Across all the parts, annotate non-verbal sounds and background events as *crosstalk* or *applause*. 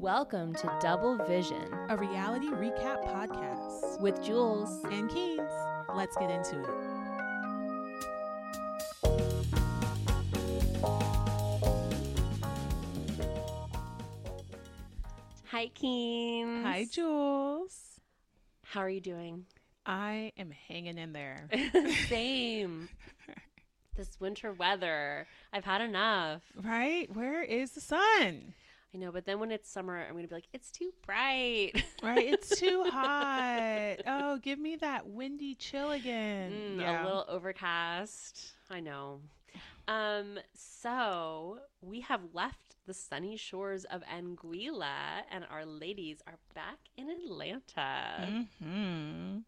Welcome to Double Vision a reality recap podcast with Jules. and Keens. Let's get into it. Hi, Keens. Hi, Jules. How are you doing? I am hanging in there. *laughs* Same. *laughs* this winter weather, I've had enough. right? Where is the sun? I know, but then when it's summer, I'm going to be like, it's too bright. *laughs* Right? It's too hot. Oh, give me that windy chill again. Mm, yeah. A little overcast. I know. Um, so we have left the sunny shores of Anguilla, and our ladies are back in Atlanta. hmm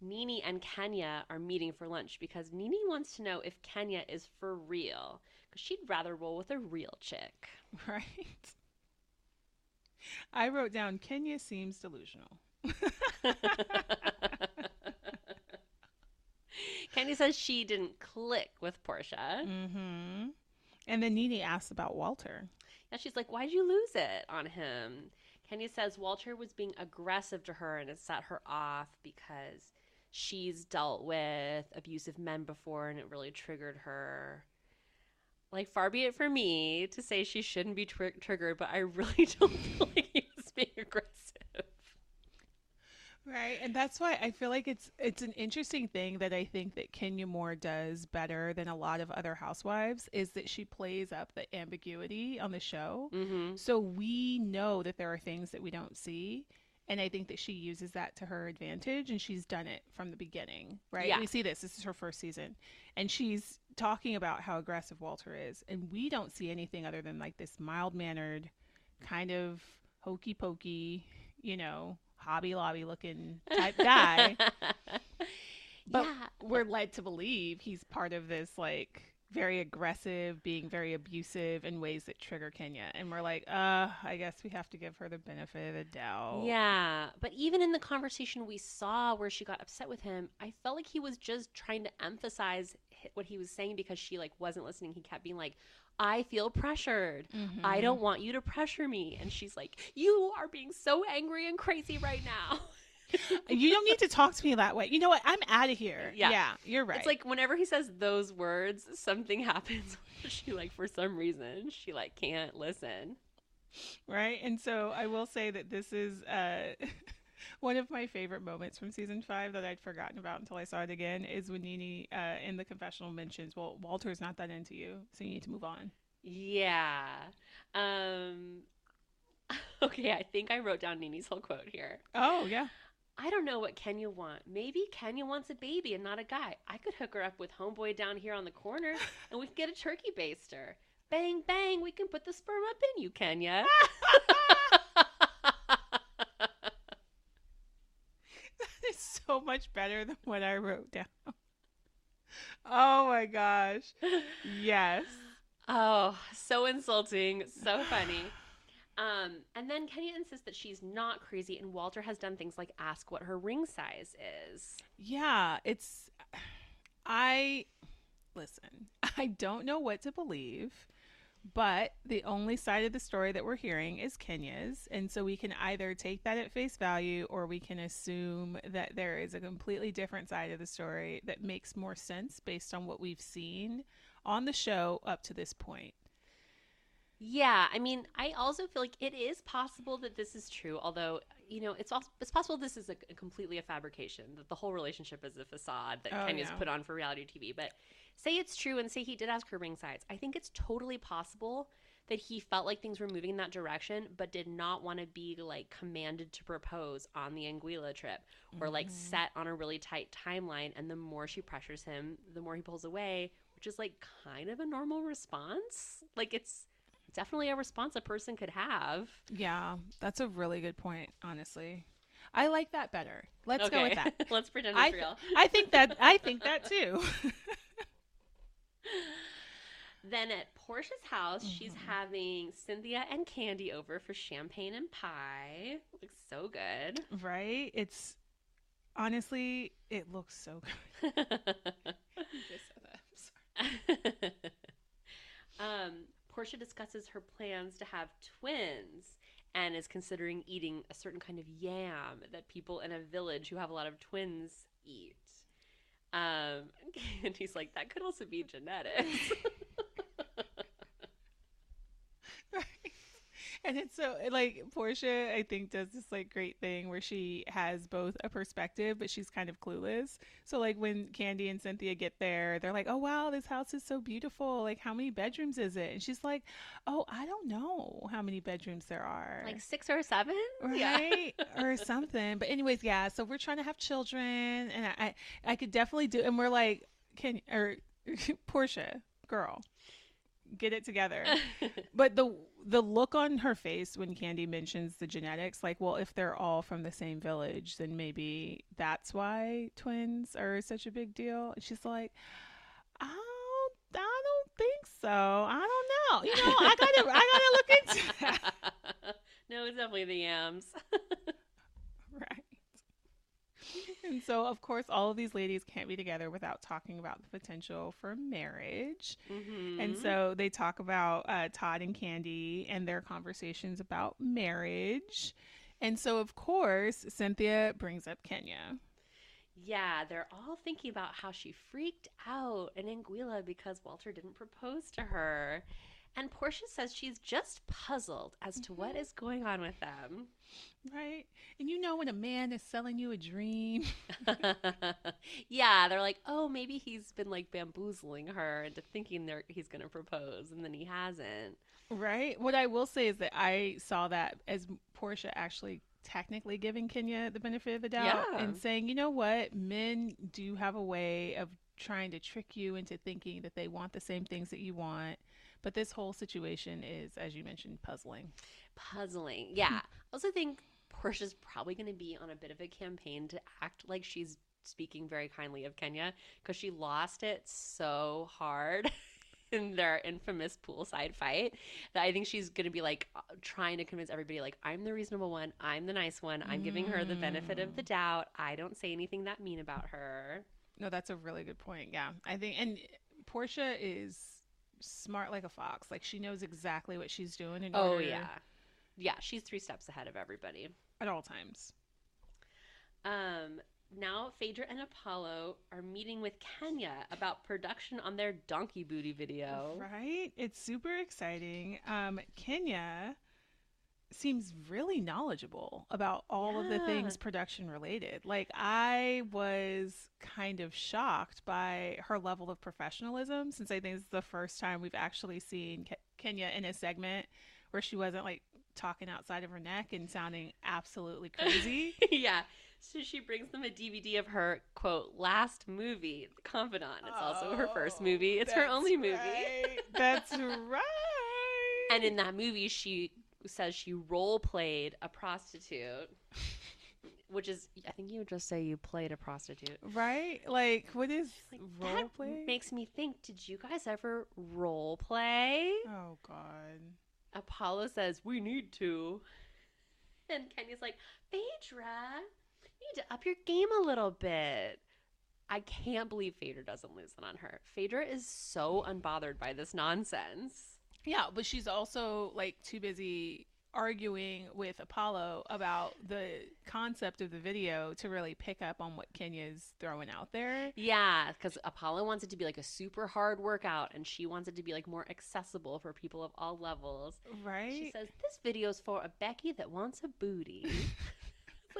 Nene and Kenya are meeting for lunch because Nene wants to know if Kenya is for real, because she'd rather roll with a real chick. *laughs* Right. I wrote down Kenya seems delusional. *laughs* Kenya says she didn't click with Portia. Mm-hmm. And then Nene asks about Walter. Yeah, she's like, Why'd you lose it on him? Kenya says Walter was being aggressive to her and it set her off because she's dealt with abusive men before and it really triggered her. Like, far be it for me to say she shouldn't be tri- triggered, but I really *laughs* don't feel like he was being aggressive. Right, and that's why I feel like it's it's an interesting thing that I think that Kenya Moore does better than a lot of other housewives is that she plays up the ambiguity on the show. Mm-hmm. So we know that there are things that we don't see, and I think that she uses that to her advantage, and she's done it from the beginning. Right, Yeah. we see this. This is her first season, and she's talking about how aggressive Walter is, and we don't see anything other than like this mild mannered, kind of hokey pokey, you know, Hobby Lobby looking type *laughs* guy. But yeah. we're led to believe he's part of this like very aggressive, being very abusive in ways that trigger Kenya. And we're like, uh, I guess we have to give her the benefit of the doubt. Yeah, but even in the conversation we saw where she got upset with him, I felt like he was just trying to emphasize what he was saying because she like wasn't listening. He kept being like, "I feel pressured. Mm-hmm. I don't want you to pressure me." And she's like, "You are being so angry and crazy right now." *laughs* *laughs* You don't need to talk to me that way. You know what? I'm out of here. Yeah. Yeah, you're right. It's like whenever he says those words, something *laughs* happens. she like for some reason, she like can't listen. right? And so I will say that this is uh, *laughs* one of my favorite moments from season five that I'd forgotten about until I saw it again is when Nene uh, in the confessional mentions, "Well, Walter's not that into you, so you need to move on." Yeah. Um Okay, I think I wrote down Nene's whole quote here. Oh yeah. I don't know what Kenya want. Maybe Kenya wants a baby and not a guy. I could hook her up with homeboy down here on the corner *laughs* and we can get a turkey baster. Bang bang, we can put the sperm up in you, Kenya. *laughs* that is so much better than what I wrote down. Oh my gosh. *laughs* Yes. oh, so insulting, so funny. Um, and then Kenya insists that she's not crazy, and Walter has done things like ask what her ring size is. Yeah, it's I listen. *laughs* I don't know what to believe, but the only side of the story that we're hearing is Kenya's, and so we can either take that at face value or we can assume that there is a completely different side of the story that makes more sense based on what we've seen on the show up to this point. Yeah, I mean, I also feel like it is possible that this is true. Although, you know, it's also it's possible this is a, a completely a fabrication. That the whole relationship is a facade that Oh, Kenya's yeah. put on for reality TV. But say it's true, and say he did ask her ring size. I think it's totally possible that he felt like things were moving in that direction, but did not want to be like commanded to propose on the Anguilla trip, or like Mhm. set on a really tight timeline. And the more she pressures him, the more he pulls away, which is like kind of a normal response. Like it's definitely a response a person could have. Yeah, that's a really good point, honestly. I like that better. Let's go with that. *laughs* Let's pretend I it's th- real. I think that I think that too. *laughs* Then at Portia's house, she's Mhm. having Cynthia and Candy over for champagne and pie. Looks so good. right? It's honestly, it looks so good. *laughs* You just said that. I'm sorry. um, Portia discusses her plans to have twins. and is considering eating a certain kind of yam that people in a village who have a lot of twins eat. Um, *laughs* and he's like, that could also be genetics. *laughs* Right. And it's so like Portia, I think, does this like great thing where she has both a perspective, but she's kind of clueless. So like when Candy and Cynthia get there, they're like, "Oh wow, this house is so beautiful. Like, how many bedrooms is it?" And she's like, "Oh, I don't know how many bedrooms there are." like six or seven? right *laughs* or something but anyways yeah so we're trying to have children and i i could definitely do and we're like can or *laughs* portia girl get it together *laughs* but the the look on her face when candy mentions the genetics like well if they're all from the same village then maybe that's why twins are such a big deal and she's like i don't, I don't think so i don't know you know i gotta i gotta look into *laughs* that no, it's definitely the yams. *laughs* Right. *laughs* And so, of course, all of these ladies can't be together without talking about the potential for marriage. Mhm. And so they talk about uh, Todd and Candy and their conversations about marriage. And so, of course, Cynthia brings up Kenya. Yeah, they're all thinking about how she freaked out in Anguilla because Walter didn't propose to her. And Portia says she's just puzzled as to what mm-hmm. is going on with them. Right. And you know, when a man is selling you a dream, *laughs* yeah, they're like, oh, maybe he's been like bamboozling her into thinking they're, he's going to propose, and then he hasn't. right? What I will say is that I saw that as Portia actually technically giving Kenya the benefit of the doubt Yeah. and saying, you know what, men do have a way of trying to trick you into thinking that they want the same things that you want. But this whole situation is, as you mentioned, puzzling. Puzzling. Yeah. I also think Portia's probably going to be on a bit of a campaign to act like she's speaking very kindly of Kenya because she lost it so hard *laughs* in their infamous poolside fight that I think she's going to be like uh, trying to convince everybody like I'm the reasonable one, I'm the nice one, I'm giving her the benefit of the doubt. I don't say anything that mean about her. No, that's a really good point. Yeah. I think, and Portia is smart like a fox. Like she knows exactly what she's doing. In Oh order yeah. Yeah, she's 3 steps ahead of everybody. At all times. Um, now Phaedra and Apollo are meeting with Kenya about production on their donkey booty video. Right? It's super exciting. Um, Kenya seems really knowledgeable about all of the things production related. Like I was kind of shocked by her level of professionalism since I think it's the first time we've actually seen Ke- Kenya in a segment where she wasn't like talking outside of her neck and sounding absolutely *laughs* crazy. yeah. So she brings them a DVD of her quote last movie, The Confidant. It's also her first movie. Oh, it's her only movie. right. That's right. *laughs* And in that movie, she says she role played a prostitute, *laughs* which is I think you would just say you played a prostitute. Right? Like, what is Like, role that play? makes me think. Did you guys ever role play? oh God. Apollo says, We need to. And Kenya's like, Phaedra, you need to up your game a little bit. I can't believe Phaedra doesn't lose it on her. Phaedra is so unbothered by this nonsense. Yeah, but she's also like too busy arguing with Apollo about the concept of the video to really pick up on what Kenya's throwing out there. Yeah, because Apollo wants it to be like a super hard workout and she wants it to be like more accessible for people of all levels. Right? She says, This video's for a Becky that wants a booty. *laughs*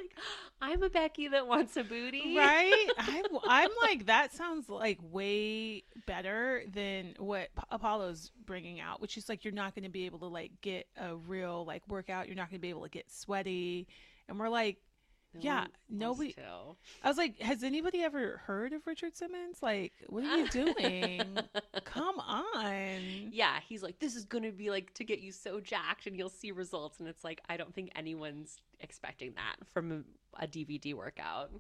like, I'm a Becky that wants a booty. right? I, I'm *laughs* like, that sounds like way better than what P- Apollo's bringing out, which is like, you're not going to be able to like get a real like workout. You're not going to be able to get sweaty. And we're like, No Yeah, nobody- to. I was like, has anybody ever heard of Richard Simmons? Like, what are you *laughs* doing? Come on. Yeah, he's like, this is going to be like to get you so jacked and you'll see results. And it's like, I don't think anyone's expecting that from a, a DVD workout.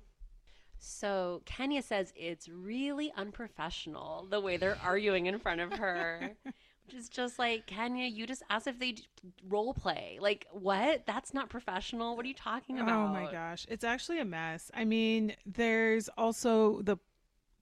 So Kenya says it's really unprofessional the way they're arguing in front of her. *laughs* Is just like, Kenya, you just asked if they role play. Like, what? That's not professional. What are you talking oh about? Oh my gosh. It's actually a mess. I mean, there's also the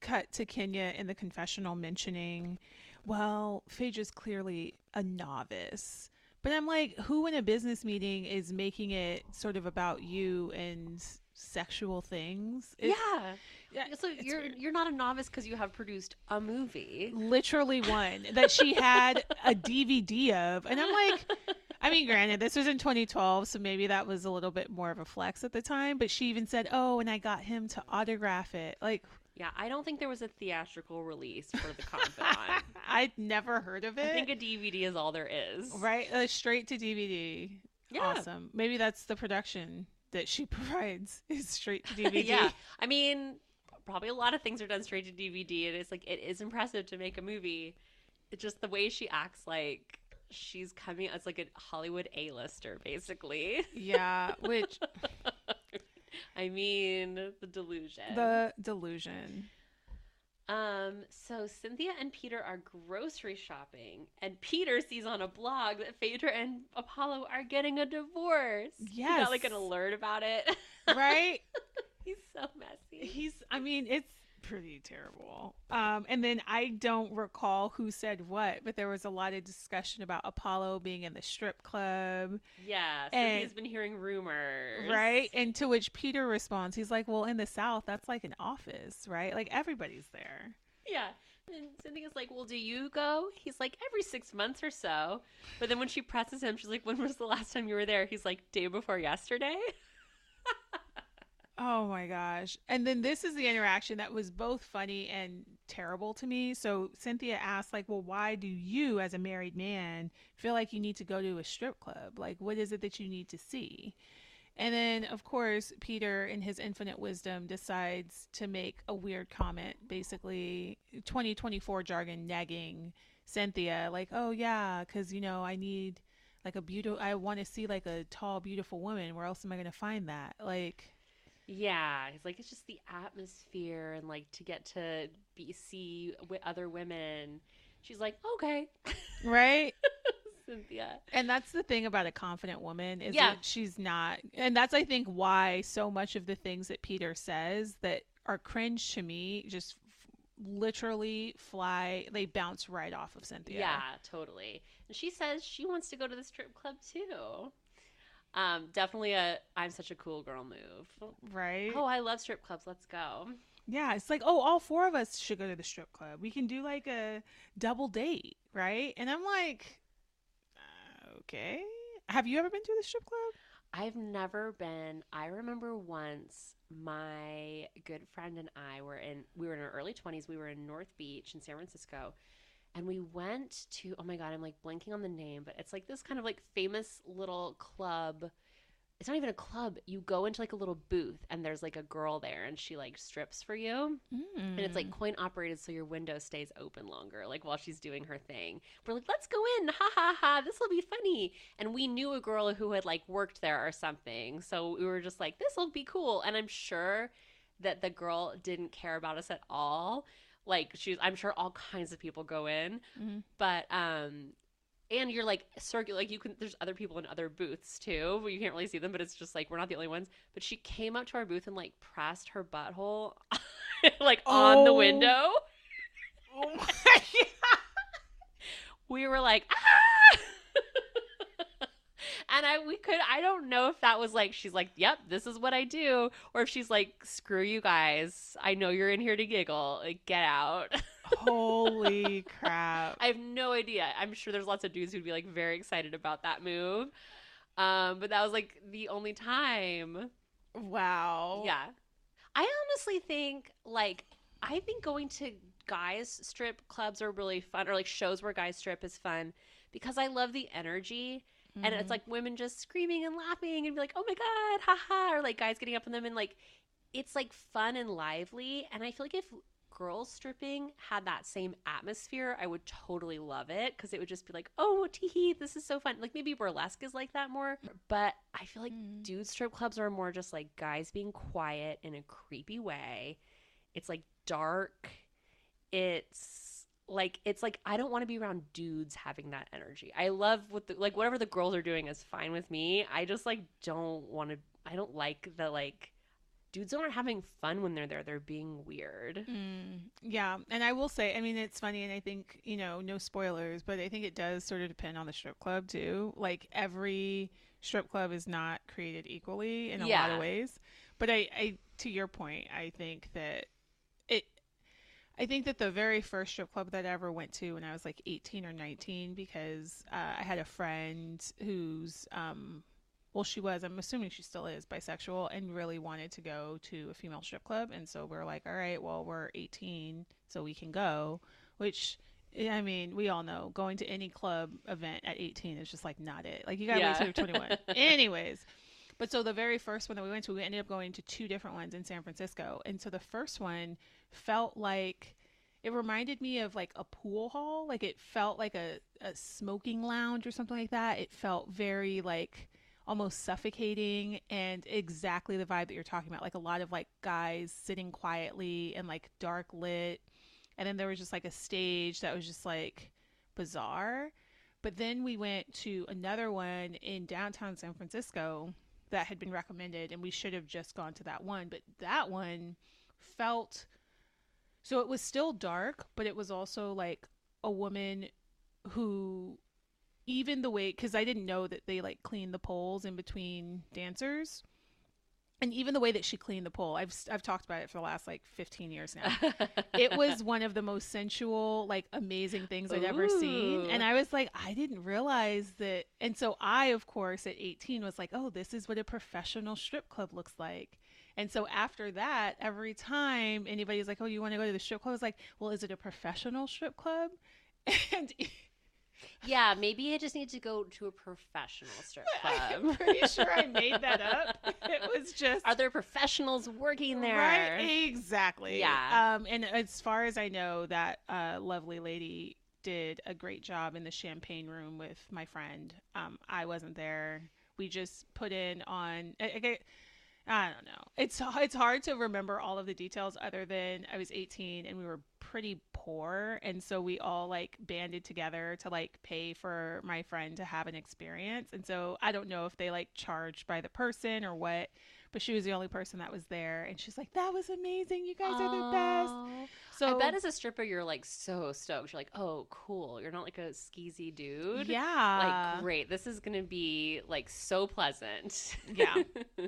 cut to Kenya in the confessional mentioning, well, Phaedra is clearly a novice, But I'm like, who in a business meeting is making it sort of about you and sexual things? It- yeah. yeah, So you're weird. you're not a novice because you have produced a movie. literally one that she had a DVD of. And I'm like, I mean, granted, this was in 2012, so maybe that was a little bit more of a flex at the time. But she even said, "Oh, and I got him to autograph it." Like, Yeah, I don't think there was a theatrical release for The Confidant. *laughs* I'd never heard of it. I think a DVD is all there is. right, uh, straight to DVD. Yeah. Awesome. Maybe that's the production that she *laughs* provides is straight to DVD. *laughs* yeah. I mean, probably a lot of things are done straight to DVD, and it's like it is impressive to make a movie. It's just the way she acts like she's coming as like a Hollywood A-lister, basically. Yeah, which *laughs* I mean, the delusion. the delusion. Um, so Cynthia and Peter are grocery shopping, and Peter sees on a blog that Phaedra and Apollo are getting a divorce. He got like an alert about it. *laughs* Right? He's so messy. He's I mean, it's pretty terrible. Um and then I don't recall who said what, but there was a lot of discussion about Apollo being in the strip club, Yeah, And- he's been hearing rumors. right? And to which Peter responds, he's like, "Well, in the South, that's like an office, right? Like everybody's there." Yeah. And Cynthia's like, Well, do you go? He's like, Every six months or so. But then when she presses him, she's like, When was the last time you were there? He's like, Day before yesterday. *laughs* Oh my gosh. And then this is the interaction that was both funny and terrible to me. So Cynthia asked like, "Well, why do you as a married man feel like you need to go to a strip club? Like what is it that you need to see?" And then of course, Peter in his infinite wisdom decides to make a weird comment, basically 2024 jargon nagging Cynthia like, "Oh yeah, cuz you know, I need like a beautiful I want to see like a tall beautiful woman. Where else am I going to find that?" Like Yeah, he's like it's just the atmosphere and like to get to be see with other women. She's like, okay, right? *laughs* Cynthia. And that's the thing about a confident woman is Yeah. that she's not and that's I think why so much of the things that Peter says that are cringe to me just f- literally fly they bounce right off of Cynthia. Yeah, totally. And she says she wants to go to the strip club too. Um, definitely a I'm such a cool girl move. Right? Oh, I love strip clubs. Let's go. Yeah, it's like, "Oh, all four of us should go to the strip club. We can do like a double date, right?" And I'm like, uh, "Okay. Have you ever been to the strip club?" I've never been. I remember once my good friend and I were in we were in our early 20s. We were in North Beach in San Francisco. And we went to oh my god, I'm like blanking on the name, but it's like this kind of like famous little club. It's not even a club. You go into like a little booth and there's like a girl there and she like strips for you. And it's Mm. like coin operated so your window stays open longer, like while she's doing her thing. We're like, let's go in. Ha ha ha. This will be funny. And we knew a girl who had like worked there or something. So we were just like, this will be cool. And I'm sure that the girl didn't care about us at all. Like she's I'm sure all kinds of people go in. Mhm. But um and you're like circular like you can there's other people in other booths too but you can't really see them but it's just like we're not the only ones but she came up to our booth and like pressed her butthole *laughs* like on the Oh. window Oh my *laughs* god. we were like ah! And i we could i don't know if that was like she's like yep this is what i do or if she's like screw you guys i know you're in here to giggle like get out *laughs* Holy crap. I have no idea. I'm sure there's lots of dudes who'd be like very excited about that move. Um, but that was like the only time. Wow. Yeah. I honestly think like I think going to guys strip clubs are really fun or like shows where guys strip is fun because I love the energy and Mm-hmm. it's like women just screaming and laughing and be like, "Oh my god, haha," or like guys getting up on them and like it's like fun and lively and I feel like if girls stripping had that same atmosphere, I would totally love it because it would just be like, "Oh, teehee, this is so fun." Like maybe burlesque is like that more, but I feel like Mm. dude strip clubs are more just like guys being quiet in a creepy way. It's like dark. It's like it's like I don't want to be around dudes having that energy. I love what the, like whatever the girls are doing is fine with me. I just like don't want to I don't like the like dudes aren't having fun when they're there. They're being weird. Mm, yeah, and I will say, I mean, it's funny, and I think you know, no spoilers, but I think it does sort of depend on the strip club too. Like every strip club is not created equally in a lot of ways. But I, I, to your point, I think that. I think that the very first strip club that I ever went to when I was like 18 or 19, because uh, I had a friend who's, um, well, she was, I'm assuming she still is bisexual and really wanted to go to a female strip club. And so we're like, all right, well, we're 18, so we can go, which. I mean, we all know going to any club event at 18 is just like not it. Like you gotta Yeah. wait till you're 21. Anyways, but so the very first one that we went to, we ended up going to two different ones in San Francisco. And so the first one felt like it reminded me of like a pool hall. Like it felt like a, a smoking lounge or something like that. It felt very like almost suffocating and exactly the vibe that you're talking about. Like a lot of like guys sitting quietly and like dark lit. And then there was just like a stage that was just like bizarre. But then we went to another one in downtown San Francisco that had been recommended, and we should have just gone to that one. But that one felt so it was still dark, but it was also like a woman who, even the way, because I didn't know that they like clean the poles in between dancers. And even the way that she cleaned the pole, I've I've talked about it for the last like 15 years now it *laughs* was one of the most sensual, like amazing things I'd ever seen. And I was like, I didn't realize that. And so I, of course, at 18 was like, oh, this is what a professional strip club looks like. And so after that, every time anybody's like, oh, you want to go to the strip club? I was like, well, is it a professional strip club? *laughs* And yeah, maybe I just need to go to a professional strip *laughs* I'm club. pretty sure I made that *laughs* up. It was just Are there professionals working there? Right, exactly. Yeah. Um, and as far as I know, that uh, lovely lady did a great job in the champagne room with my friend. Um, I wasn't there. We just put in on. I, I, I don't know. It's it's hard to remember all of the details other than I was 18 and we were pretty poor and so we all like banded together to like pay for my friend to have an experience. And so I don't know if they like charged by the person or what, but she was the only person that was there and she's like that was amazing. You guys are the best. So I bet as a stripper, you're like so stoked. You're like, oh, cool. You're not like a skeezy dude. yeah. Like, great. This is going to be like so pleasant. Yeah. *laughs*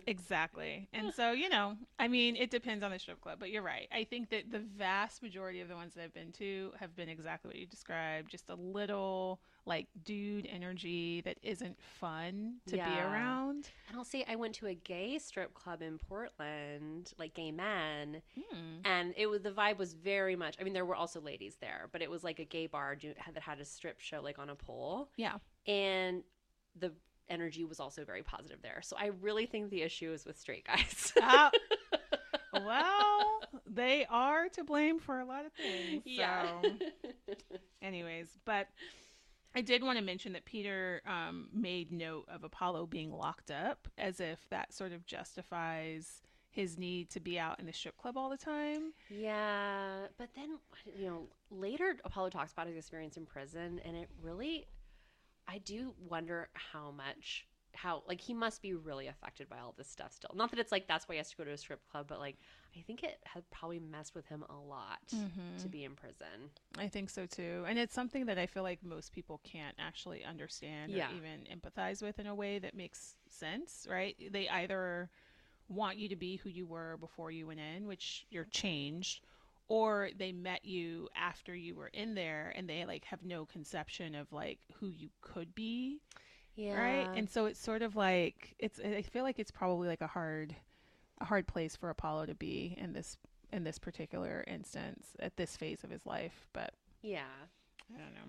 Exactly. And so, you know, I mean, it depends on the strip club, but you're right. I think that the vast majority of the ones that I've been to have been exactly what you described, just a little like dude energy that isn't fun to be around. and I'll say I went to a gay strip club in Portland, like gay men, Hmm. and it was the vibe was very much. I mean, there were also ladies there, but it was like a gay bar that had a strip show like on a pole, Yeah. and the energy was also very positive there. So I really think the issue is with straight guys. *laughs* Ah, *laughs* well, they are to blame for a lot of things. yeah. *laughs* Anyways but i did want to mention that peter um, made note of apollo being locked up as if that sort of justifies his need to be out in the strip club all the time. Yeah, but then you know later Apollo talks about his experience in prison, and it really, I do wonder how much how like he must be really affected by all this stuff still. Not that it's like that's why he has to go to a strip club, but like I think it had probably messed with him a lot Mm-hmm. to be in prison. i think so too and it's something that i feel like most people can't actually understand Yeah. or even empathize with in a way that makes sense right they either want you to be who you were before you went in which you're changed or they met you after you were in there and they like have no conception of like who you could be Yeah, right and so it's sort of like it's i feel like it's probably like a hard a hard place for apollo to be in this in this particular instance at this phase of his life but yeah. i don't know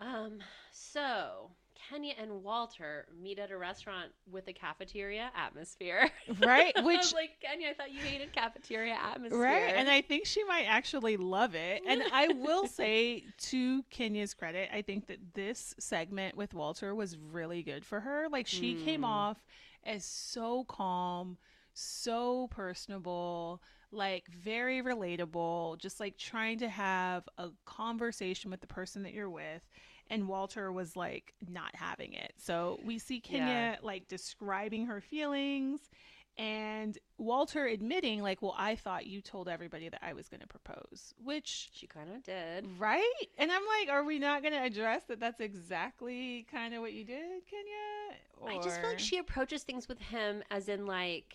Um. So Kenya and Walter meet at a restaurant with a cafeteria atmosphere. *laughs* right I was which like Kenya, I thought you hated cafeteria atmosphere. Right. And I think she might actually love it. And I will *laughs* say, to Kenya's credit, I think that this segment with Walter was really good for her. Like, she came Mm. off as so calm, so personable, like very relatable, just like trying to have a conversation with the person that you're with. And Walter was like not having it. So we see Kenya Yeah. like describing her feelings and Walter admitting, like, well, I thought you told everybody that I was going to propose, which. She kind of did. Right? And I'm like, are we not going to address that that's exactly kind of what you did, Kenya? Or... I just feel like she approaches things with him as in, like,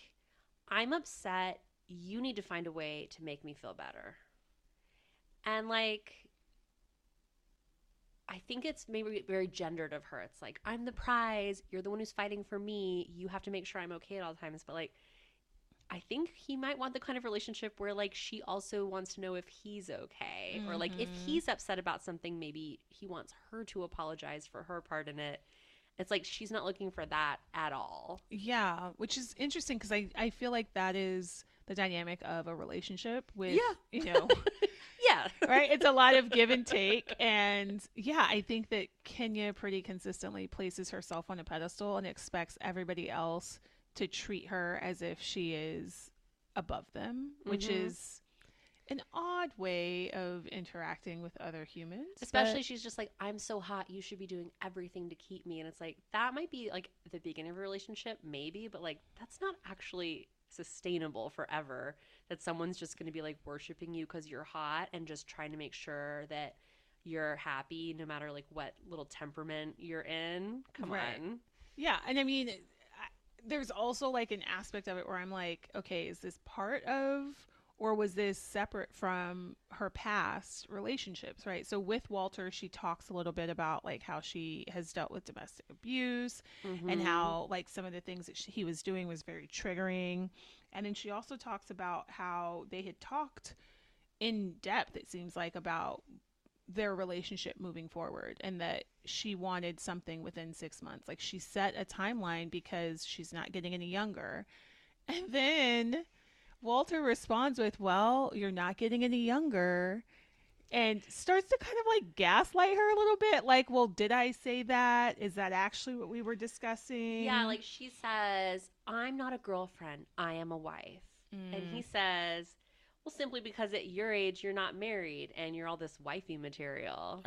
I'm upset. You need to find a way to make me feel better. And, like, I think it's maybe very gendered of her. It's like, I'm the prize. You're the one who's fighting for me. You have to make sure I'm okay at all times. But like, I think he might want the kind of relationship where like she also wants to know if he's okay. Mm-hmm. Or like if Mhm. he's upset about something, maybe he wants her to apologize for her part in it. It's like she's not looking for that at all. Yeah, which is interesting because I, I feel like that is the dynamic of a relationship with, Yeah. you know, *laughs* Yeah. right? It's a lot of give and take. *laughs* And yeah, I think that Kenya pretty consistently places herself on a pedestal and expects everybody else to treat her as if she is above them, which Mhm. is an odd way of interacting with other humans. Especially but- she's just like, I'm so hot, you should be doing everything to keep me. And it's like, that might be like the beginning of a relationship, maybe, but like, that's not actually sustainable forever. That someone's just going to be like worshiping you because you're hot and just trying to make sure that you're happy no matter like what little temperament you're in. Come Right. on. Yeah, and I mean, I- there's also like an aspect of it where I'm like, okay, is this part of, or was this separate from her past relationships, right? So with Walter, she talks a little bit about like how she has dealt with domestic abuse and Mhm. how like some of the things that she, he was doing was very triggering, and then she also talks about how they had talked in depth. It seems like about their relationship moving forward and that she wanted something within six months. Like she set a timeline because she's not getting any younger. And then Walter responds with, Well, you're not getting any younger. And starts to kind of like gaslight her a little bit. Like, well, did I say that? Is that actually what we were discussing? Yeah, like she says, I'm not a girlfriend, I am a wife. And Mm. he says, Well, simply because at your age you're not married and you're all this wifey material.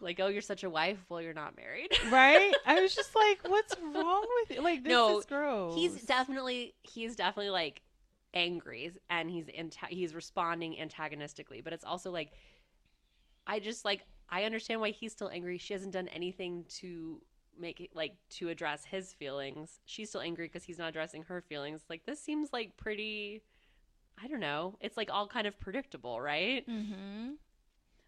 Like, oh, you're such a wife. Well, you're not married. *laughs* right? I was just like, what's wrong with you? Like, this No, is gross. he's definitely he's definitely like angry and he's anta- he's responding antagonistically. But it's also like, I just like I understand why he's still angry. She hasn't done anything to make it like to address his feelings. She's still angry because he's not addressing her feelings. Like this seems like pretty. I don't know. It's like all kind of predictable, right? Mm-hmm.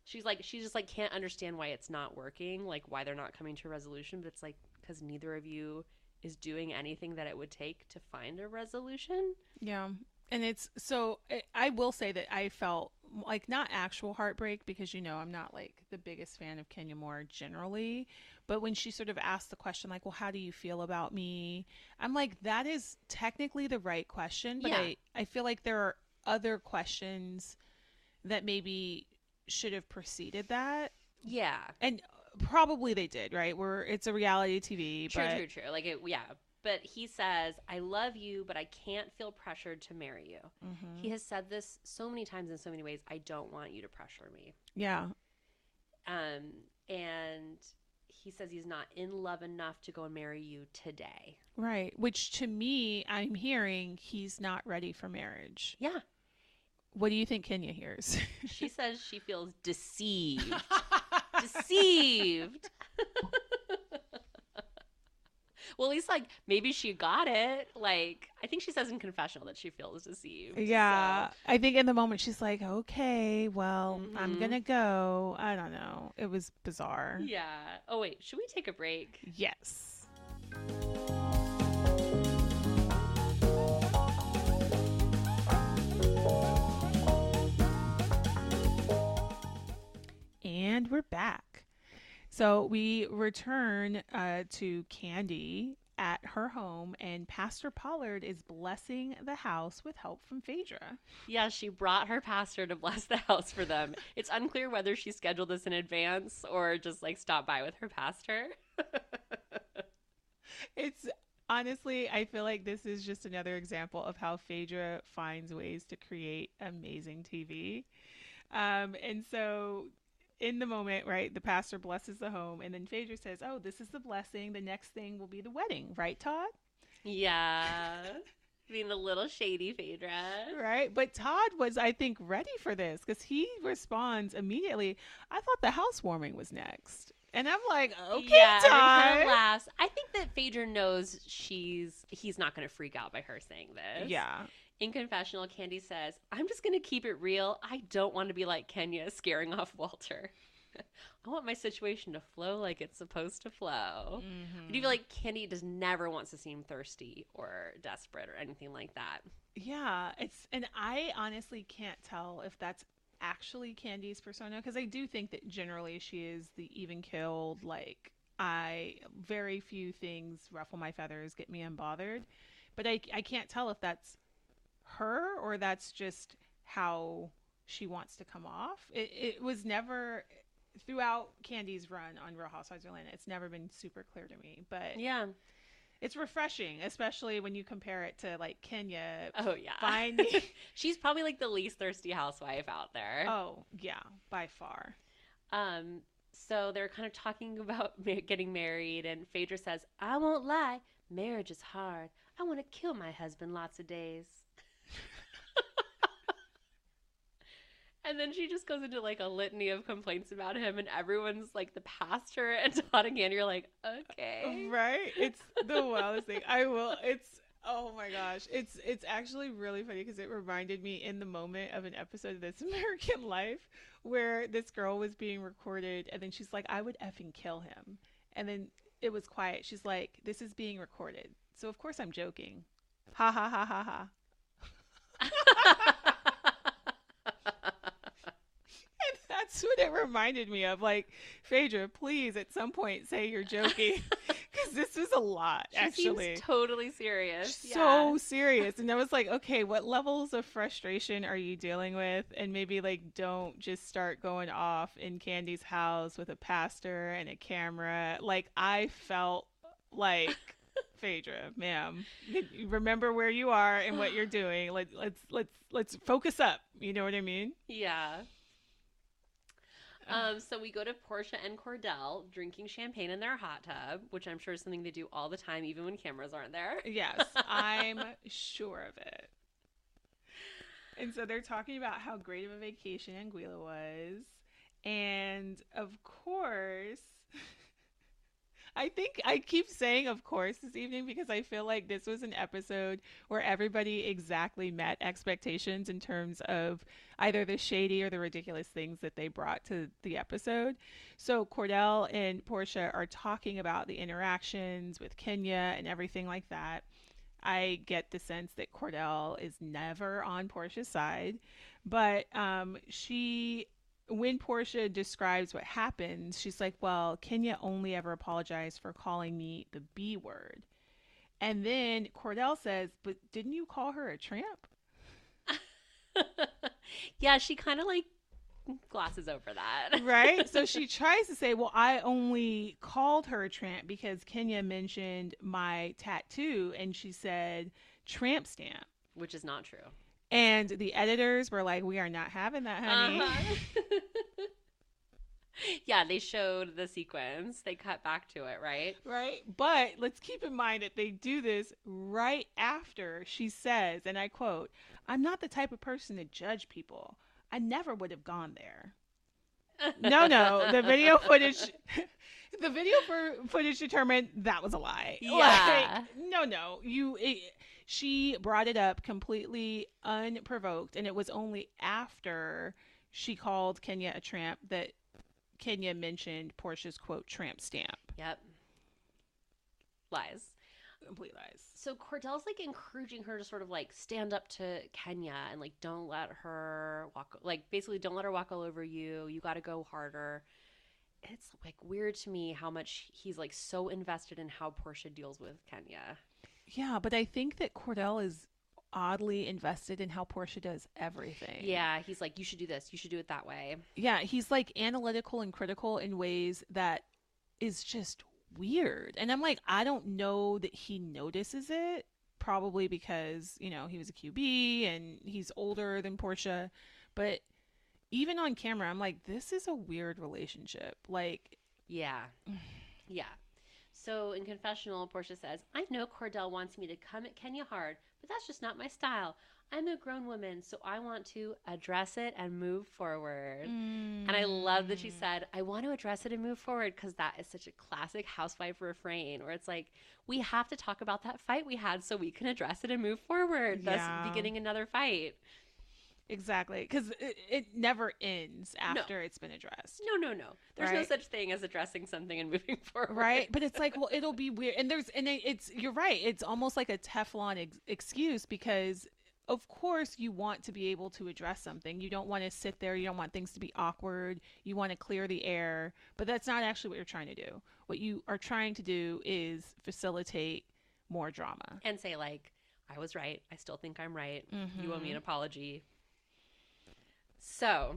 she's like she just like can't understand why it's not working like why they're not coming to a resolution but it's like because neither of you is doing anything that it would take to find a resolution Yeah. And it's so I- I will say that I felt like not actual heartbreak because you know I'm not like the biggest fan of Kenya Moore generally, but when she sort of asked the question like, "Well, how do you feel about me?" I'm like, that is technically the right question, but Yeah. I I feel like there are other questions that maybe should have preceded that, yeah and probably they did, right? Where it's a reality TV, true but true true like it yeah but he says i love you but i can't feel pressured to marry you Mhm. he has said this so many times in so many ways i don't want you to pressure me yeah, um and he says he's not in love enough to go and marry you today Right. Which to me, I'm hearing he's not ready for marriage. yeah What do you think Kenya hears? she says she feels *laughs* deceived deceived. *laughs* well, at least like maybe she got it. Like I think she says in confessional that she feels deceived. yeah. so- I think in the moment she's like, okay, well, I'm Mhm. going to go. I don't know. It was bizarre. Yeah. Oh wait, should we take a break? Yes. And we're back. So we return uh, to Candy at her home, and Pastor Pollard is blessing the house with help from Phaedra. Yeah, she brought her pastor to bless the house for them. It's unclear whether she scheduled this in advance or just like stopped by with her pastor. *laughs* It's honestly, I feel like this is just another example of how Phaedra finds ways to create amazing TV. Um, and so in the moment, right, the pastor blesses the home, and then Phaedra says, Oh, this is the blessing. The next thing will be the wedding, right, Todd? Yeah. Being a little shady, Phaedra. Right. But Todd was, I think, ready for this because he responds immediately. I thought the housewarming was next. And I'm like, okay, yeah, Todd. laughs. I think that Phaedra knows she's he's not going to freak out by her saying this. Yeah. In confessional, Candy says, "I'm just going to keep it real. I don't want to be like Kenya, scaring off Walter. *laughs* I want my situation to flow like it's supposed to flow." Mm-hmm. I do you feel like Candy does never wants to seem thirsty or desperate or anything like that. Yeah, it's and I honestly can't tell if that's actually Candy's persona because I do think that generally she is the even killed like I very few things ruffle my feathers, get me unbothered, but I I can't tell if that's her or that's just how she wants to come off. It it was never throughout Candy's run on Real Housewives of Atlanta. It's never been super clear to me, but Yeah. it's refreshing, especially when you compare it to like Kenya Oh yeah. finding *laughs* She's probably like the least thirsty housewife out there. Oh, yeah, by far. Um, so they're kind of talking *laughs* about getting married, and Phaedra says, "I won't lie, marriage is hard. I want to kill my husband lots of days." And then she just goes into like a litany of complaints about him, and everyone's like the pastor *laughs* and Todd again. You're like, "Okay." Right? It's the *laughs* wildest thing. I will it's oh my gosh. It's it's actually really funny because it reminded me in the moment of an episode of This American *laughs* Life where this girl was being recorded and then she's like, I would effing kill him. And then it was quiet. She's like, This is being recorded. So of course I'm joking. Ha ha ha ha ha. That's what it reminded me of. Like, Phaedra, please at some point say you're joking. *laughs* Because this was a lot, She actually. totally serious. so yeah. serious. And I was like, *laughs* okay, what levels of frustration are you dealing with? And maybe like don't just start going off in Candy's house with a pastor and a camera. Like I felt like *laughs* Phaedra, ma'am, remember where you are and what you're *sighs* doing. Let, let's let's let's focus up. You know what I mean? Yeah. *laughs* Um, *laughs* so we go to Portia and Cordell drinking champagne in their hot tub, which I'm sure is something they do all the time, even when cameras aren't there. Yes, I'm *laughs* sure of it. And so they're talking about how great of a vacation Anguilla was. And of course, I think I keep saying of course this evening because I feel like this was an episode where everybody exactly met expectations in terms of either the shady or the ridiculous things that they brought to the episode. So Cordell and Portia are talking about the interactions with Kenya and everything like that. I get the sense that Cordell is never on Portia's side, but um, she, when Portia describes what happens, she's like, "Well, Kenya only ever apologized for calling me the B word," and then Cordell says, "But didn't you call her a tramp?" *laughs* yeah, she kind of like glosses over that. *laughs* right? So she tries to say, "Well, I only called her a tramp because Kenya mentioned my tattoo, and she said tramp stamp." Which is not true. And the editors were like, "We are not having that, honey." Uh-huh. *laughs* yeah, they showed the sequence. They cut back to it, right? Right? But let's keep in mind that they do this right after she says, and I quote, I'm not the type of person to judge people. I never would have gone there. *laughs* No, no. The video footage *laughs* the video for footage determined that was a lie. Yeah. Like, no, no. You it, she brought it up completely unprovoked and it was only after she called Kenya a tramp that Kenya mentioned Portia's quote tramp stamp. Yep. Lies. Complete lies. So Cordell's like encouraging her to sort of like stand up to Kenya and like don't let her walk like basically don't let her walk all over you. You got to go harder. It's like weird to me how much he's like so invested in how Portia deals with Kenya. Yeah, but I think that Cordell is oddly invested in how Portia does everything. Yeah, he's like you should do this. You should do it that way. Yeah, he's like analytical and critical in ways that is just weird. And I'm like, I don't know that he notices it, probably because, you know, he was a QB and he's older than Portia. But even on camera, I'm like, this is a weird relationship. Like, Yeah. Yeah. So in confessional, Portia says, I know Cordell wants me to come at Kenya hard, but that's just not my style. I'm a grown woman, so I want to address it and move forward. And I love that she Mm. said, I want to address it and move forward because that is such a classic housewife refrain where it's like, we have to talk about that fight we had so we can address it and move forward, thus beginning another fight. Exactly, because it, it never ends after it's been addressed. No, no, no. There's no such thing as addressing something and *laughs* moving forward. right but it's like well it'll be weird and there's and it- it's you're right it's almost like a teflon ex- excuse because of course you want to be able to address something you don't want to sit there you don't want things to be awkward you want to clear the air but that's not actually what you're trying to do what you are trying to do is facilitate more drama And say, like, I was right. I still think I'm right. You owe me an mm-hmm. apology. So,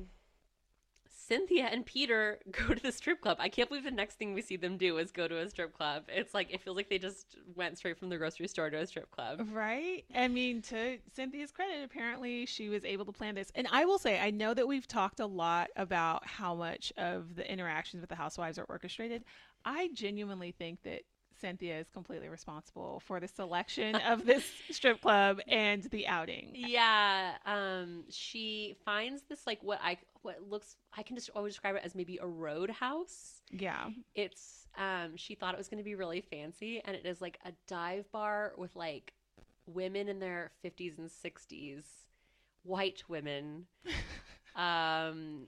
Cynthia and Peter *laughs* go to the strip club. I can't believe the next thing we see them do is go to a strip club. It's like, it feels like they just went straight from the grocery store to a strip club. Right? I mean, to Cynthia's credit, apparently she was able to plan this. And I will say, I know that we've talked a lot about how much of the interactions with the housewives are orchestrated. I genuinely think that Cynthia is completely responsible for the selection of this *laughs* strip club and the outing. Yeah, um, she finds this like what I what looks I can just always describe it as maybe a roadhouse. Yeah. It's um she thought it was going to be really fancy and it is like a dive bar with like women in their 50s and 60s, white women. *laughs* um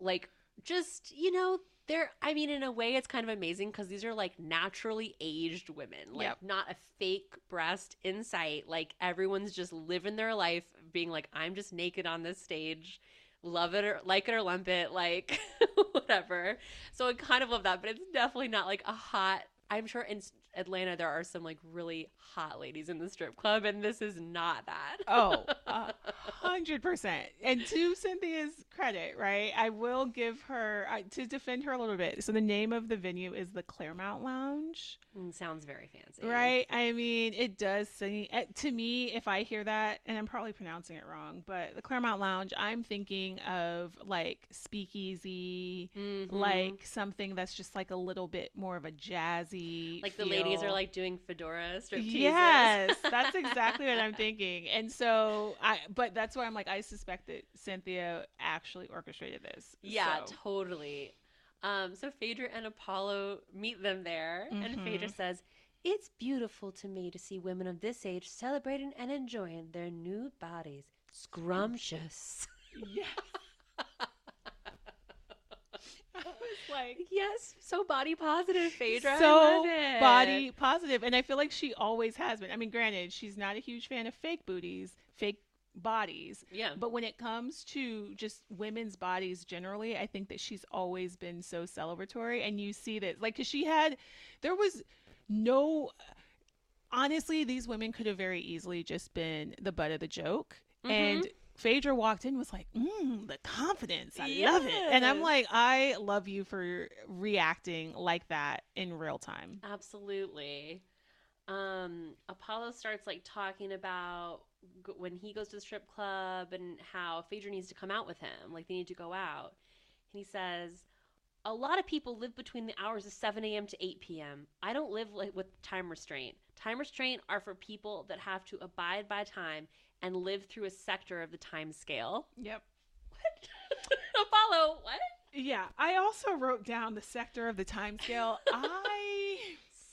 like just, you know, they're I mean in a way it's kind of amazing cuz these are like naturally aged women, like Yep. not a fake breast in sight. Like everyone's just living their life being like I'm just naked on this stage. Love it or like it or lump it, like *laughs* whatever. So I kind of love that, but it's definitely not like a hot. I'm sure in Atlanta there are some like really hot ladies in the strip club, and this is not that. Oh, *laughs* hundred percent. And to Cynthia's credit, right? I will give her I, to defend her a little bit. So the name of the venue is the Claremont Lounge. Mm, sounds very fancy, Right. I mean, it does seem eh, to me if I hear that, and I'm probably pronouncing it wrong, but the Claremont Lounge, I'm thinking of like speakeasy, Mhm. like something that's just like a little bit more of a jazzy. like the ladies are like doing fedora strip Yes, *laughs* that's exactly what I'm thinking. And so I, but that's why I'm like, I suspect that Cynthia actually orchestrated this. Yeah, So- totally. Um, so Phaedra and Apollo meet them there, and Mhm. Phaedra says, "It's beautiful to me to see women of this age celebrating and enjoying their new bodies. Scrumptious." *laughs* yes. I was *laughs* like, yes, so body positive, Phaedra. So body positive, and I feel like she always has been. I mean, granted, she's not a huge fan of fake booties, fake bodies, Yeah. but when it comes to just women's bodies generally, I think that she's always been so celebratory, and you see that, like, because she had, there was no. Honestly, these women could have very easily just been the butt of the joke, Mhm. and Phaedra walked in was like, mm, the confidence. I love it. And I'm like, I love you for reacting like that in real time. Absolutely. Um, Apollo starts like talking about g- when he goes to the strip club and how Phaedra needs to come out with him. Like they need to go out. And he says, a lot of people live between the hours of 7 a.m. to 8 p.m. I don't live like, with time restraint. Time restraint are for people that have to abide by time and live through a sector of the time scale. Yep. *laughs* Apollo, what? Yeah. I also wrote down the sector of the time scale. *laughs* I.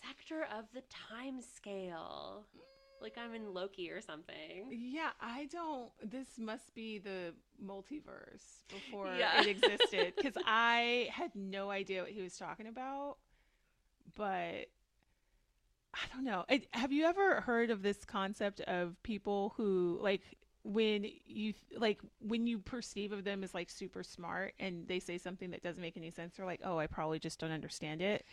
Sector of the time scale. Like I'm in Loki or something. Yeah, I don't. This must be the multiverse before Yeah. it existed *laughs* because I had no idea what he was talking about. But I don't know. I, have you ever heard of this concept of people who like when you like when you perceive of them as like super smart and they say something that doesn't make any sense? They're like, "Oh, I probably just don't understand it."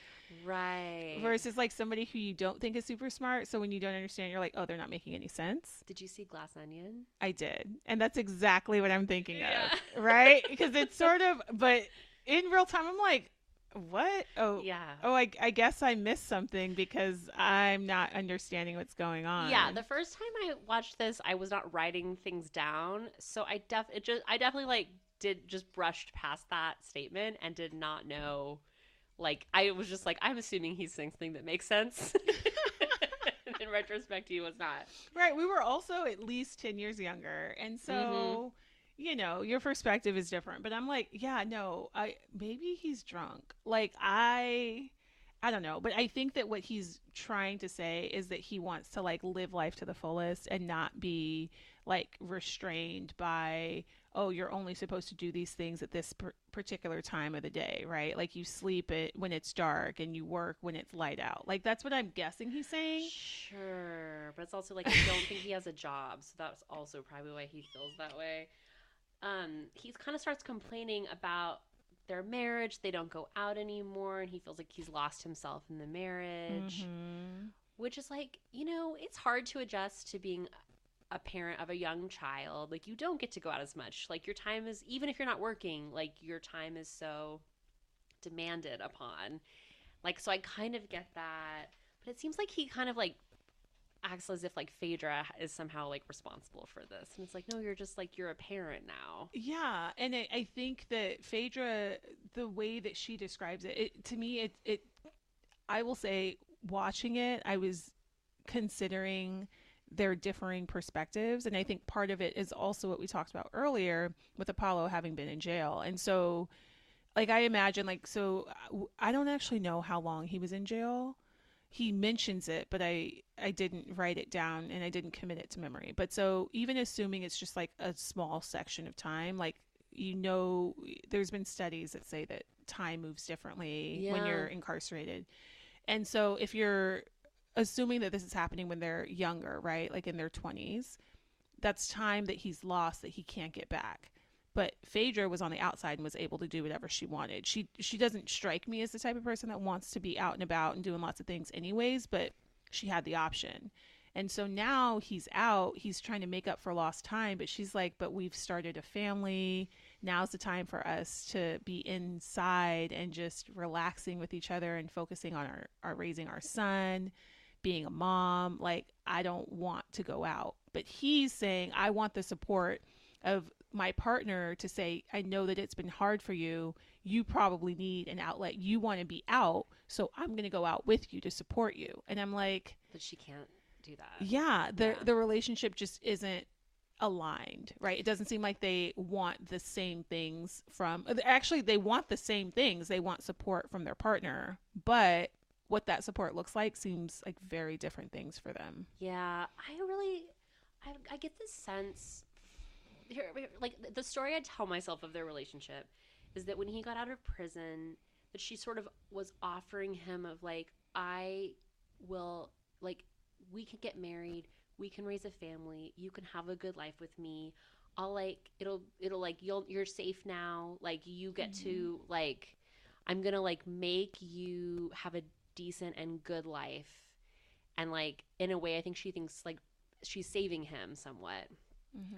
Right. Versus like somebody who you don't think is super smart, so when you don't understand, you're like, "Oh, they're not making any sense." Did you see Glass Onion? I did. And that's exactly what I'm thinking Yeah. of. Right? *laughs* Because it's sort of, but in real time, I'm like, what? Oh, Yeah. oh, I, I guess I missed something because I'm not understanding what's going on. Yeah, the first time I watched this, I was not writing things down, so I def it just I definitely like did just brushed past that statement and did not know. Like I was just like I'm assuming he's saying something that makes sense. *laughs* then retrospect, he was not. Right. We were also at least 10 years younger. And so, Mhm. You know, your perspective is different. But I'm like, yeah, no, I maybe he's drunk. Like I I don't know, but I think that what he's trying to say is that he wants to like live life to the fullest and not be like restrained by oh you're only supposed to do these things at this per- particular time of the day right like you sleep it when it's dark and you work when it's light out like that's what i'm guessing he's saying Sure, but it's also like I don't think he has a job, so that's also probably why he feels that way. Um, he kind of starts complaining about their marriage. They don't go out anymore, and he feels like he's lost himself in the marriage, Mhm. which is like you know it's hard to adjust to being a parent of a young child. Like you don't get to go out as much. Like your time is even if you're not working, like your time is so demanded upon. Like so I kind of get that. But it seems like he kind of like acts as if like Phaedra is somehow like responsible for this. And it's like, no, you're just like you're a parent now. Yeah, and I, I think that Phaedra, the way that she describes it, it to me, it it, I will say, watching it, I was considering their differing perspectives, and I think part of it is also what we talked about earlier with Apollo having been in jail, and so, like I imagine, like so, uh, I don't actually know how long he was in jail. He mentions it, but I I didn't write it down and I didn't commit it to memory. But so even assuming it's just like a small section of time, like you know, there's been studies that say that time moves differently when you're incarcerated. And so if you're assuming that this is happening when they're younger, right? Like in their 20s, that's time that he's lost that he can't get back. But Phaedra was on the outside and was able to do whatever she wanted. She she doesn't strike me as the type of person that wants to be out and about and doing lots of things anyways, but she had the option. And so now he's out, he's trying to make up for lost time, but she's like, "But we've started a family. Now's the time for us to be inside and just relaxing with each other and focusing on our, our raising our son, being a mom. Like, I don't want to go out." But he's saying, "I want the support of my partner to say, I know that it's been hard for you. You probably need an outlet. You want to be out. So I'm going to go out with you to support you. And I'm like, But she can't do that. yeah, the, Yeah. the relationship just isn't aligned, right? It doesn't seem like they want the same things from, uh, actually, they want the same things. They want support from their partner, but what that support looks like seems like very different things for them. Yeah, I really, I, I get this sense. Here, like the story I tell myself of their relationship is that when he got out of prison, that she sort of was offering him of like, I will, like, we can get married, we can raise a family, you can have a good life with me. I'll like, it'll, it'll like, you'll, you're safe now. Like, you get to mm-hmm. like, I'm gonna like make you have a decent and good life and like in a way i think she thinks like she's saving him somewhat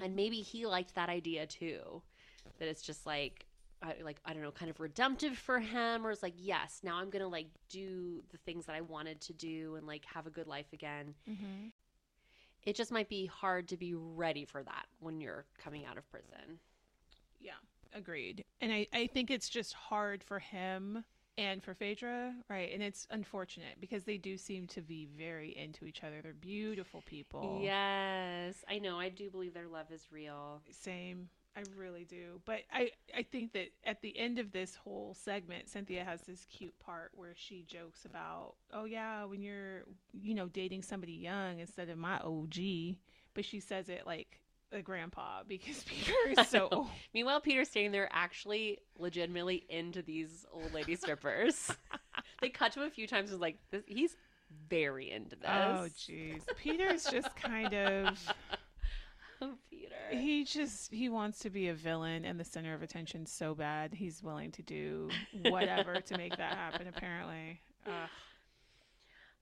and maybe he liked that idea too that it's just like I, like i don't know kind of redemptive for him or it's like yes now i'm gonna like do the things that i wanted to do and like have a good life again Mm-hmm. it just might be hard to be ready for that when you're coming out of prison Yeah, agreed. And I, I think it's just hard for him and for Phaedra, right? And it's unfortunate because they do seem to be very into each other. They're beautiful people. yes i know i do believe their love is real Same. I really do. But I, I think that at the end of this whole segment, Cynthia has this cute part where she jokes about, oh, yeah, when you're, you know, dating somebody young instead of my OG. But she says it like a grandpa because *laughs* Peter *laughs* is so. Meanwhile, Peter's standing there actually legitimately into these old lady *laughs* strippers. they cut to him a few times and was like, this, he's very into oh, this. Oh, jeez. Peter's just kind of. Oh, Peter. He just he wants to be a villain and the center of attention so bad he's willing to do whatever to make that happen. Apparently, Ugh.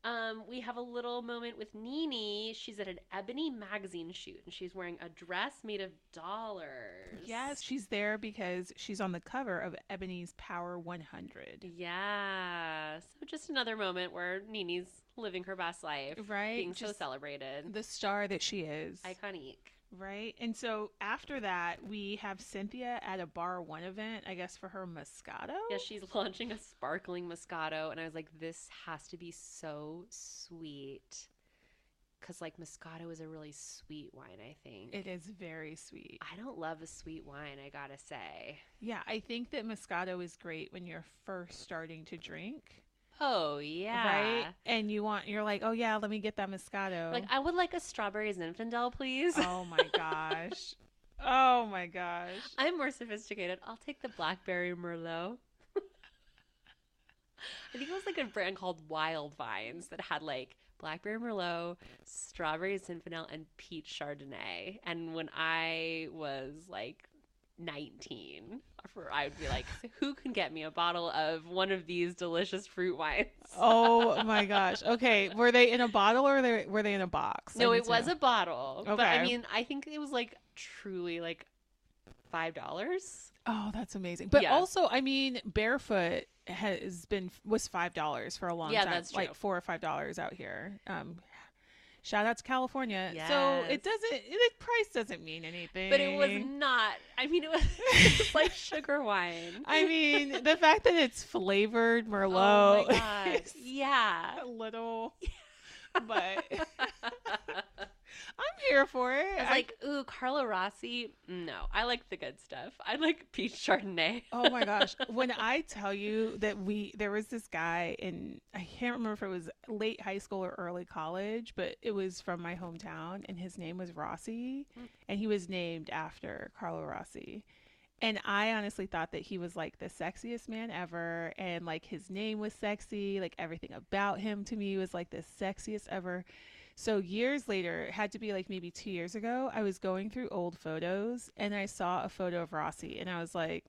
Um, we have a little moment with Nene. She's at an Ebony magazine shoot and she's wearing a dress made of dollars. yes, she's there because she's on the cover of Ebony's Power 100. Yeah. So just another moment where Nene's living her best life. Right, Being so celebrated. The star that she is, Iconic. Right? And so after that, we have Cynthia at a Bar One event, I guess for her Moscato. Yeah, she's launching a sparkling Moscato, and I was like, this has to be so sweet. because like Moscato is a really sweet wine. I think It is very sweet. I don't love a sweet wine. I gotta say. Yeah, I think that Moscato is great when you're first starting to drink. Oh yeah, Right? And you want you're like, "Oh yeah, let me get that Moscato." Like I would like a strawberry Zinfandel, please. oh my *laughs* gosh. Oh my gosh. I'm more sophisticated. I'll take the blackberry merlot. *laughs* I think it was like a brand called Wild Vines that had like blackberry merlot, strawberry zinfandel, and peach chardonnay. And when I was like 19, for I would be like, who can get me a bottle of one of these delicious fruit wines? Oh *laughs* my gosh. Okay, were they in a bottle or were they, were they in a box? no, it was know. a bottle. But I mean, I think it was like truly like five dollars. Oh, that's amazing. But Yeah. also, I mean, barefoot has been was five dollars for a long Yeah, time. that's Like four or five dollars out here. Um, shout out to California. So it doesn't. The price doesn't mean anything. But it was not. I mean, it was, *laughs* it was like sugar wine. I mean, the fact that it's flavored oh Merlot. *laughs* is Yeah. a little. *laughs* But I'm here for it. I was I- like, ooh, Carlo Rossi. No, I like the good stuff. I like *laughs* peach chardonnay. Oh my gosh. *laughs* When I tell you that we there was this guy in I can't remember if it was late high school or early college, but it was from my hometown and his name was Rossi Hmm. and he was named after Carlo Rossi. And I honestly thought that he was like the sexiest man ever and like his name was sexy, like everything about him to me was like the sexiest ever. So years later, it had to be like maybe 2 years ago, I was going through old photos and I saw a photo of Rossi and I was like,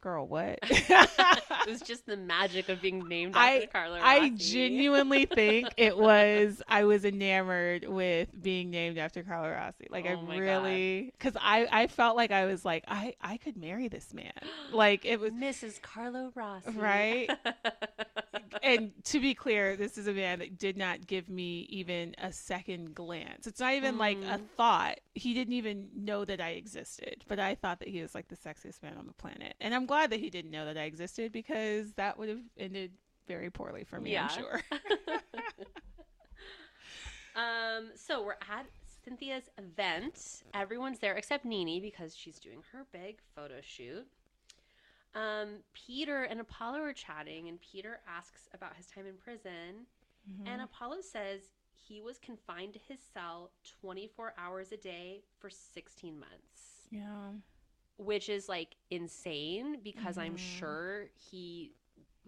"Girl, what?" *laughs* it was just the magic of being named after I- Carlo Rossi. I genuinely think *laughs* it was I was enamored with being named after Carlo Rossi. Like Oh I really cuz I I felt like I was like I I could marry this man. *gasps* Like it was Mrs. Carlo Rossi. Right? *laughs* and to be clear, this is a man that did not give me even a second glance. It's not even like a Mhm. thought. He didn't even know that I existed, but I thought that he was like the sexiest man on the planet. And I'm glad that he didn't know that I existed because that would have ended very poorly for me, Yeah. I'm sure. *laughs* *laughs* um, so we're at Cynthia's event. Everyone's there except Nene because she's doing her big photo shoot. Um, Peter and Apollo are chatting, and Peter asks about his time in prison. Mm-hmm. And Apollo says he was confined to his cell 24 hours a day for 16 months, yeah. which is like insane because I'm Mhm. sure he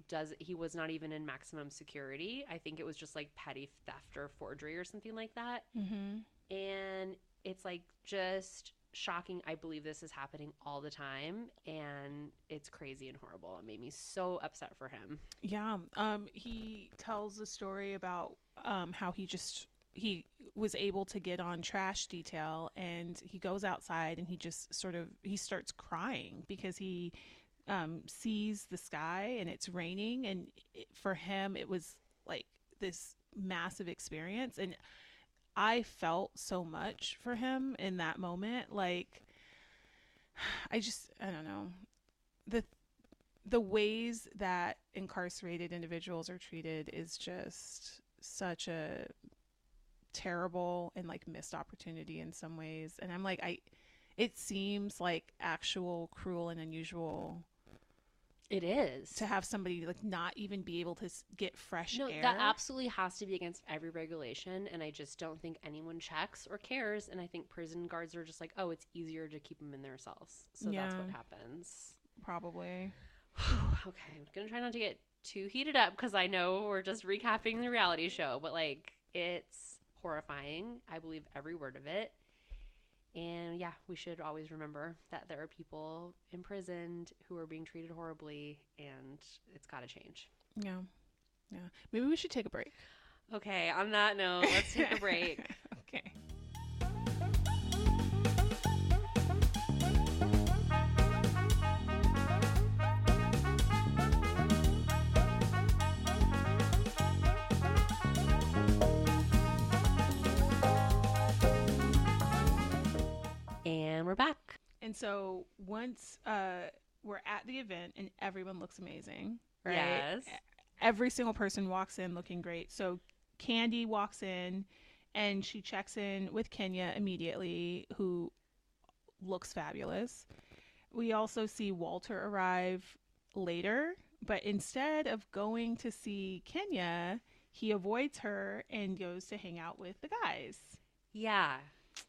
does he was not even in maximum security. I think it was just like petty theft or forgery or something like that. Mm-hmm. And it's like just shocking. I believe this is happening all the time and it's crazy and horrible. It made me so upset for him. Yeah. Um, he tells the story about um, how he just he was able to get on trash detail and he goes outside and he just sort of he starts crying because he um, sees the sky and it's raining and it, for him it was like this massive experience and I felt so much for him in that moment like *sighs* I just I don't know. The the ways that incarcerated individuals are treated is just such a terrible and like missed opportunity in some ways. And i'm like i it seems like actual cruel and unusual It is. to have somebody like not even be able to get fresh No, air that absolutely has to be against every regulation, and I just don't think anyone checks or cares. And I think prison guards are just like, oh, it's easier to keep them in their cells, so that's what happens. probably *sighs* okay, I'm gonna try not to get too heated up because I know we're just recapping the reality show, but like, it's horrifying. I believe every word of it. And yeah, we should always remember that there are people imprisoned who are being treated horribly, and it's got to change. yeah yeah maybe we should take a break Okay, on that note, let's take a break. *laughs* okay we're back. And so once uh, we're at the event and everyone looks amazing, right? Yes. Every single person walks in looking great. So Kandi walks in and she checks in with Kenya immediately, who looks fabulous. We also see Walter arrive later, but instead of going to see Kenya, he avoids her and goes to hang out with the guys. Yeah.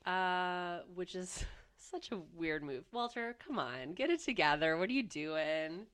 Uh, which is *laughs* such a weird move. Walter, come on, get it together. What are you doing?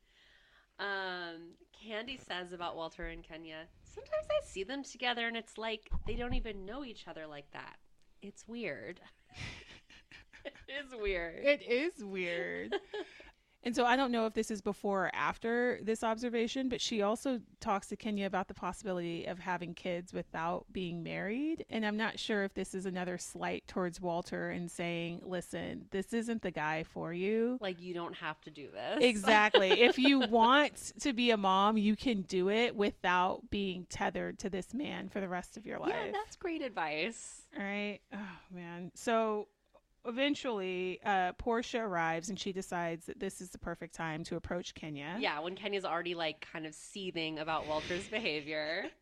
Um, Kandi says about Walter and Kenya, sometimes I see them together and it's like they don't even know each other like that. It's weird. *laughs* it is weird. It is weird. *laughs* And so I don't know if this is before or after this observation, but she also talks to Kenya about the possibility of having kids without being married. And I'm not sure if this is another slight towards Walter and saying, listen, this isn't the guy for you. Like, you don't have to do this. Exactly. *laughs* if you want to be a mom, you can do it without being tethered to this man for the rest of your life. Yeah, that's great advice. All right. Oh, man. So eventually uh, Porsha arrives and she decides that this is the perfect time to approach Kenya. Yeah, when Kenya's already like kind of seething about Walter's behavior. *laughs*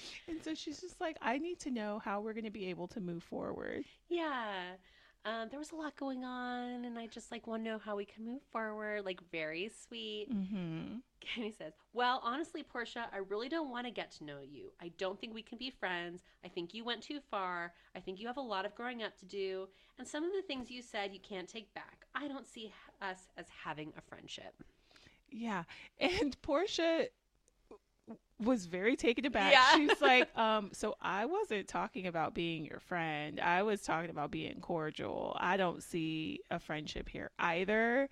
*laughs* and so she's just like, I need to know how we're going to be able to move forward. Yeah. Um, there was a lot going on, and I just like want to know how we can move forward. Like very sweet. Mm-hmm. *laughs* Kenya says, "Well, honestly, Porsha, I really don't want to get to know you. I don't think we can be friends. I think you went too far. I think you have a lot of growing up to do, and some of the things you said you can't take back. I don't see us as having a friendship." Yeah, and Porsha was very taken aback. Yeah. She's like, *laughs* um, so I wasn't talking about being your friend. I was talking about being cordial. I don't see a friendship here either.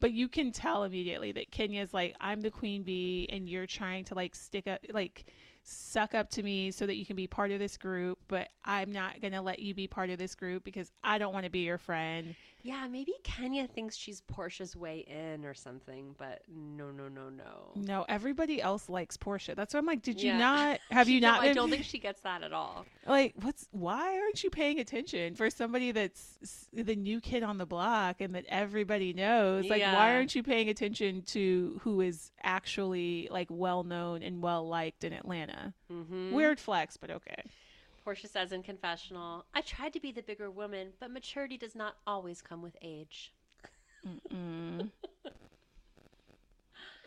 But you can tell immediately that Kenya's like, I'm the queen bee and you're trying to like stick up like suck up to me so that you can be part of this group, but I'm not going to let you be part of this group because I don't want to be your friend. Yeah, maybe Kenya thinks she's Porsha's way in or something, but no, no, no, no. No, everybody else likes Porsha. That's why I'm like, did you Yeah. not? *laughs* Have you No, not? I don't *laughs* think she gets that at all. like what's why aren't you paying attention for somebody that's the new kid on the block and that everybody knows like Yeah. why aren't you paying attention to who is actually like well known and well liked in atlanta Mm-hmm. weird flex but okay Porsha says in confessional, I tried to be the bigger woman, but maturity does not always come with age. *laughs*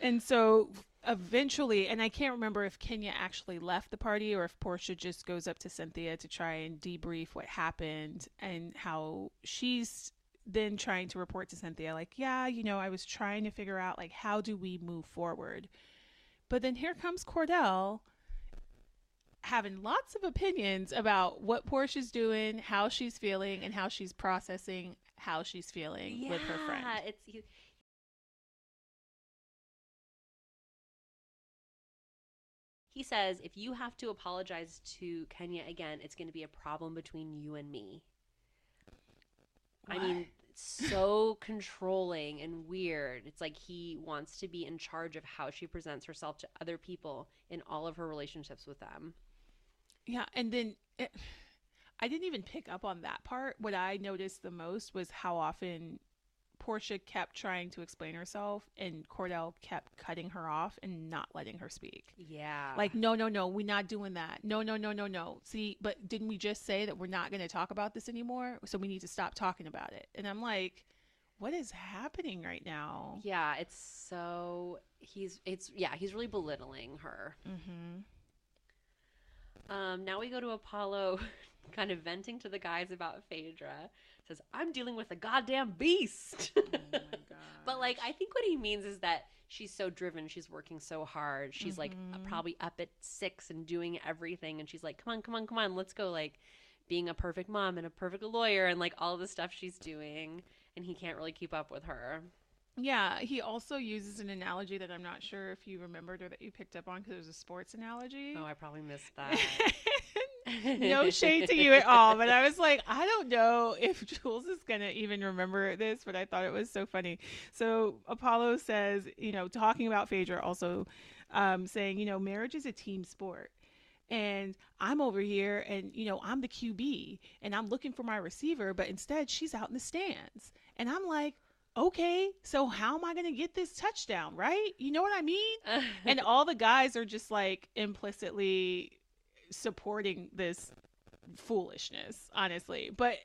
And so eventually and i can't remember if kenya actually left the party or if porsha just goes up to cynthia to try and debrief what happened and how she's then trying to report to cynthia like yeah you know i was trying to figure out like how do we move forward but then here comes kordell having lots of opinions about what porsha's doing how she's feeling and how she's processing how she's feeling with her friend Yeah, It's you. He says, if you have to apologize to Kenya again, it's going to be a problem between you and me. I mean, it's so *laughs* controlling and weird. It's like he wants to be in charge of how she presents herself to other people in all of her relationships with them. Yeah, and then it, I didn't even pick up on that part. What I noticed the most was how often Porsha kept trying to explain herself and Kordell kept cutting her off and not letting her speak. Yeah. Like, no, no, no, we're not doing that. No, no, no, no, no. See, but didn't we just say that we're not going to talk about this anymore? So we need to stop talking about it. And I'm like, what is happening right now? Yeah, it's so he's it's yeah, he's really belittling her. Mm-hmm. Um, now we go to Apollo, *laughs* kind of venting to the guys about Phaedra. Says, "I'm dealing with a goddamn beast." Oh my *laughs* but like, I think what he means is that she's so driven, she's working so hard, she's like Mhm. probably up at six and doing everything, and she's like, "Come on, come on, come on, let's go!" Like, being a perfect mom and a perfect lawyer, and like all the stuff she's doing, and he can't really keep up with her. Yeah, he also uses an analogy that I'm not sure if you remembered or that you picked up on because it was a sports analogy. Oh, I probably missed *laughs* that. no shade to you at all, but I was like, I don't know if *laughs* Jules is going to even remember this, but I thought it was so funny. So Apollo says, you know, talking about Phaedra, also um, saying, you know, marriage is a team sport. And I'm over here and, you know, I'm the QB and I'm looking for my receiver, but instead she's out in the stands. And I'm like, okay, so how am I going to get this touchdown, right? You know what I mean? *laughs* and all the guys are just like implicitly supporting this foolishness, honestly. But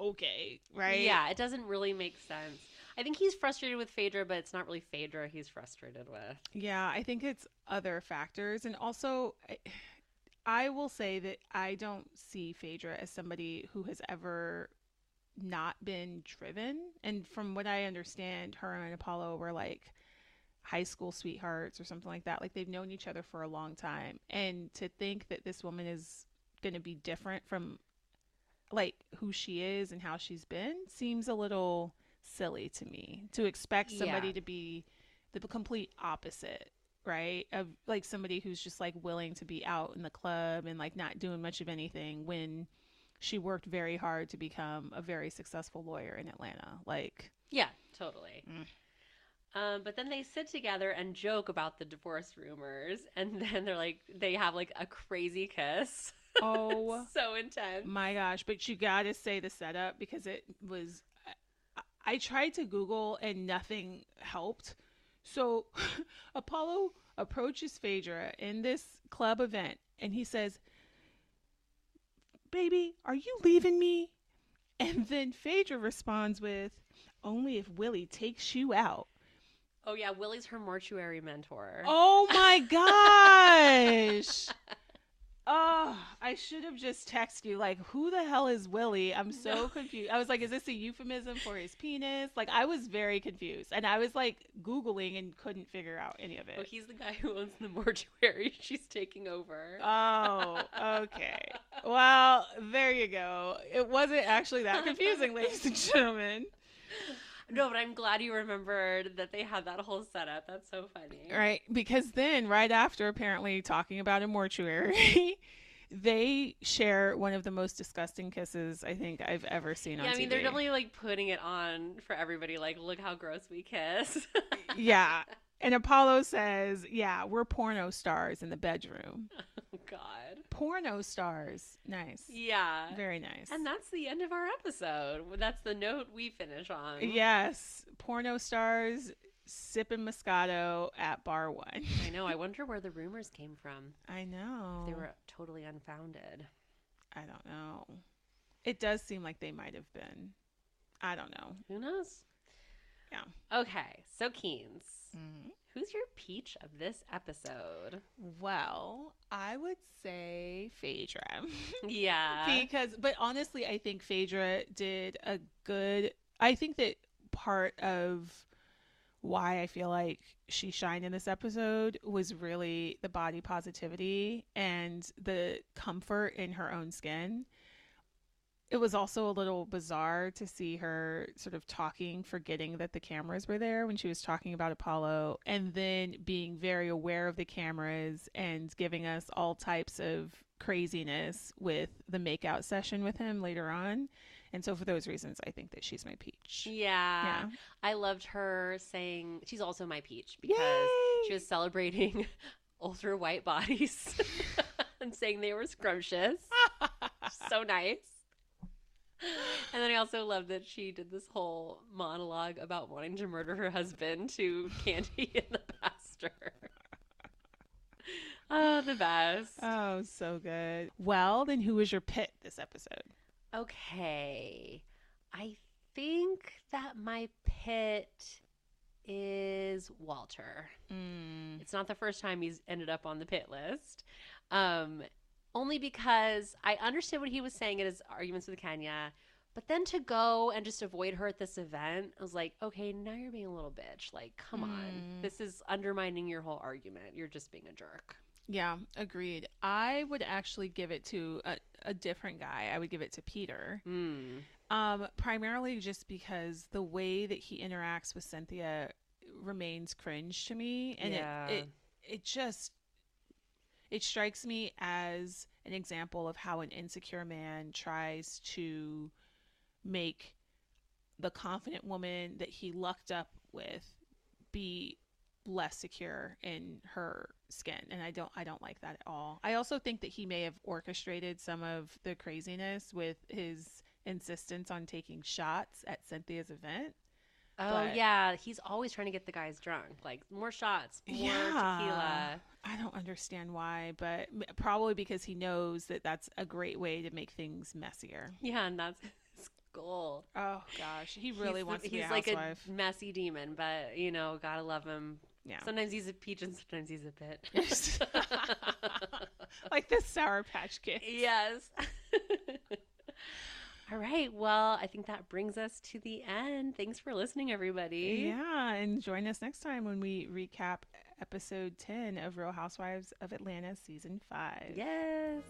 okay, right? Yeah, it doesn't really make sense. I think he's frustrated with Phaedra, but it's not really Phaedra he's frustrated with. Yeah, I think it's other factors. And also, I, *sighs* I will say that I don't see Phaedra as somebody who has ever not been driven. And from what I understand, her and Apollo were like high school sweethearts or something like that. Like they've known each other for a long time. And to think that this woman is going to be different from like who she is and how she's been seems a little silly to me to expect somebody Yeah. to be the complete opposite right of like somebody who's just like willing to be out in the club and like not doing much of anything when she worked very hard to become a very successful lawyer in Atlanta like Yeah, totally. Mm. Um, but then they sit together and joke about the divorce rumors, and *laughs* then they're like, they have like a crazy kiss. *laughs* oh so intense. My gosh, but you got to say the setup because it was. I, I tried to Google and nothing helped. So *laughs* Apollo approaches Phaedra in this club event and he says, Baby, are you leaving me? And then Phaedra responds with, Only if Willie takes you out. Oh yeah, Willie's her mortuary mentor. Oh my gosh. *laughs* Oh, I should have just texted you like, who the hell is Willie? I'm so No. confused. I was like, is this a euphemism for his penis? Like, I was very confused, and I was like googling and couldn't figure out any of Oh, it. he's the guy who owns the mortuary *laughs* she's taking over. Oh, okay. Well, there you go. It wasn't actually that confusing, ladies and gentlemen. No, but I'm glad you remembered that they had that whole setup. That's so funny. Right. Because then, right after apparently talking about a mortuary, *laughs* they share one of the most disgusting kisses I think I've ever seen on Yeah, I mean TV. they're definitely like putting it on for everybody. Like, look how gross we kiss. *laughs* yeah. And Apollo says, Yeah, we're porno stars in the bedroom. *laughs* oh God. Porno stars. Nice. Yeah. Very nice. And that's the end of our episode. That's the note we finish on. yes. Porno stars sipping Moscato at bar one. I know. I *laughs* wonder where the rumors came from. I know. They were totally unfounded. I don't know. It does seem like they might have been. I don't know. Who knows? Yeah. Okay. So, Keens, mm-hmm. who's your peach of this episode? Well, I would say Phaedra. *laughs* Yeah. because but honestly, I think Phaedra did a good I think that part of why I feel like she shined in this episode was really the body positivity and the comfort in her own skin. It was also a little bizarre to see her sort of talking, forgetting that the cameras were there when she was talking about Apollo, and then being very aware of the cameras and giving us all types of craziness with the makeout session with him later on. And so, for those reasons, I think that she's my peach. Yeah. Yeah. I loved her saying she's also my peach because Yay! she was celebrating *laughs* ultra white bodies *laughs* and saying they were scrumptious. *laughs* so nice. *laughs* And then I also love that she did this whole monologue about wanting to murder her husband to *laughs* Kandi and the pastor. *laughs* Oh, the best. Oh, so good. Well, then who was your pit this episode? Okay. I think that my pit is Walter. Mm. It's not the first time he's ended up on the pit list. Um, only because I understood what he was saying in his arguments with Kenya, but then to go and just avoid her at this event, I was like, okay, now you're being a little bitch. Like, come on. Mm. This is undermining your whole argument. You're just being a jerk. Yeah, agreed. I would actually give it to a, a different guy. I would give it to Peter. Mm. Um, primarily just because the way that he interacts with Cynthia remains cringe to me, and Yeah. it, it it just it strikes me as an example of how an insecure man tries to make the confident woman that he lucked up with be less secure in her skin and I don't I don't like that at all. I also think that he may have orchestrated some of the craziness with his insistence on taking shots at Cynthia's event Oh But- yeah, he's always trying to get the guys drunk. Like more shots, more tequila. I don't understand why, but probably because he knows that that's a great way to make things messier. Yeah, and that's his goal. Oh gosh, he really he's the- wants to be he's a like housewife. a messy demon, but you know, gotta love him. yeah, Sometimes he's a peach and sometimes he's a bit. *laughs* like the Sour Patch Kid. *laughs* yes. *laughs* All right. Well, I think that brings us to the end. Thanks for listening, everybody. Yeah, and join us next time when we recap episode 10 of Real Housewives of Atlanta season 5. Yes.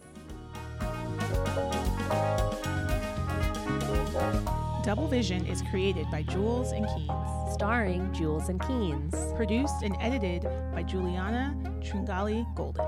Double Vision is created by Jules and Keens, Starring Jules and Keens. produced and edited by Juliana Tringali Golden.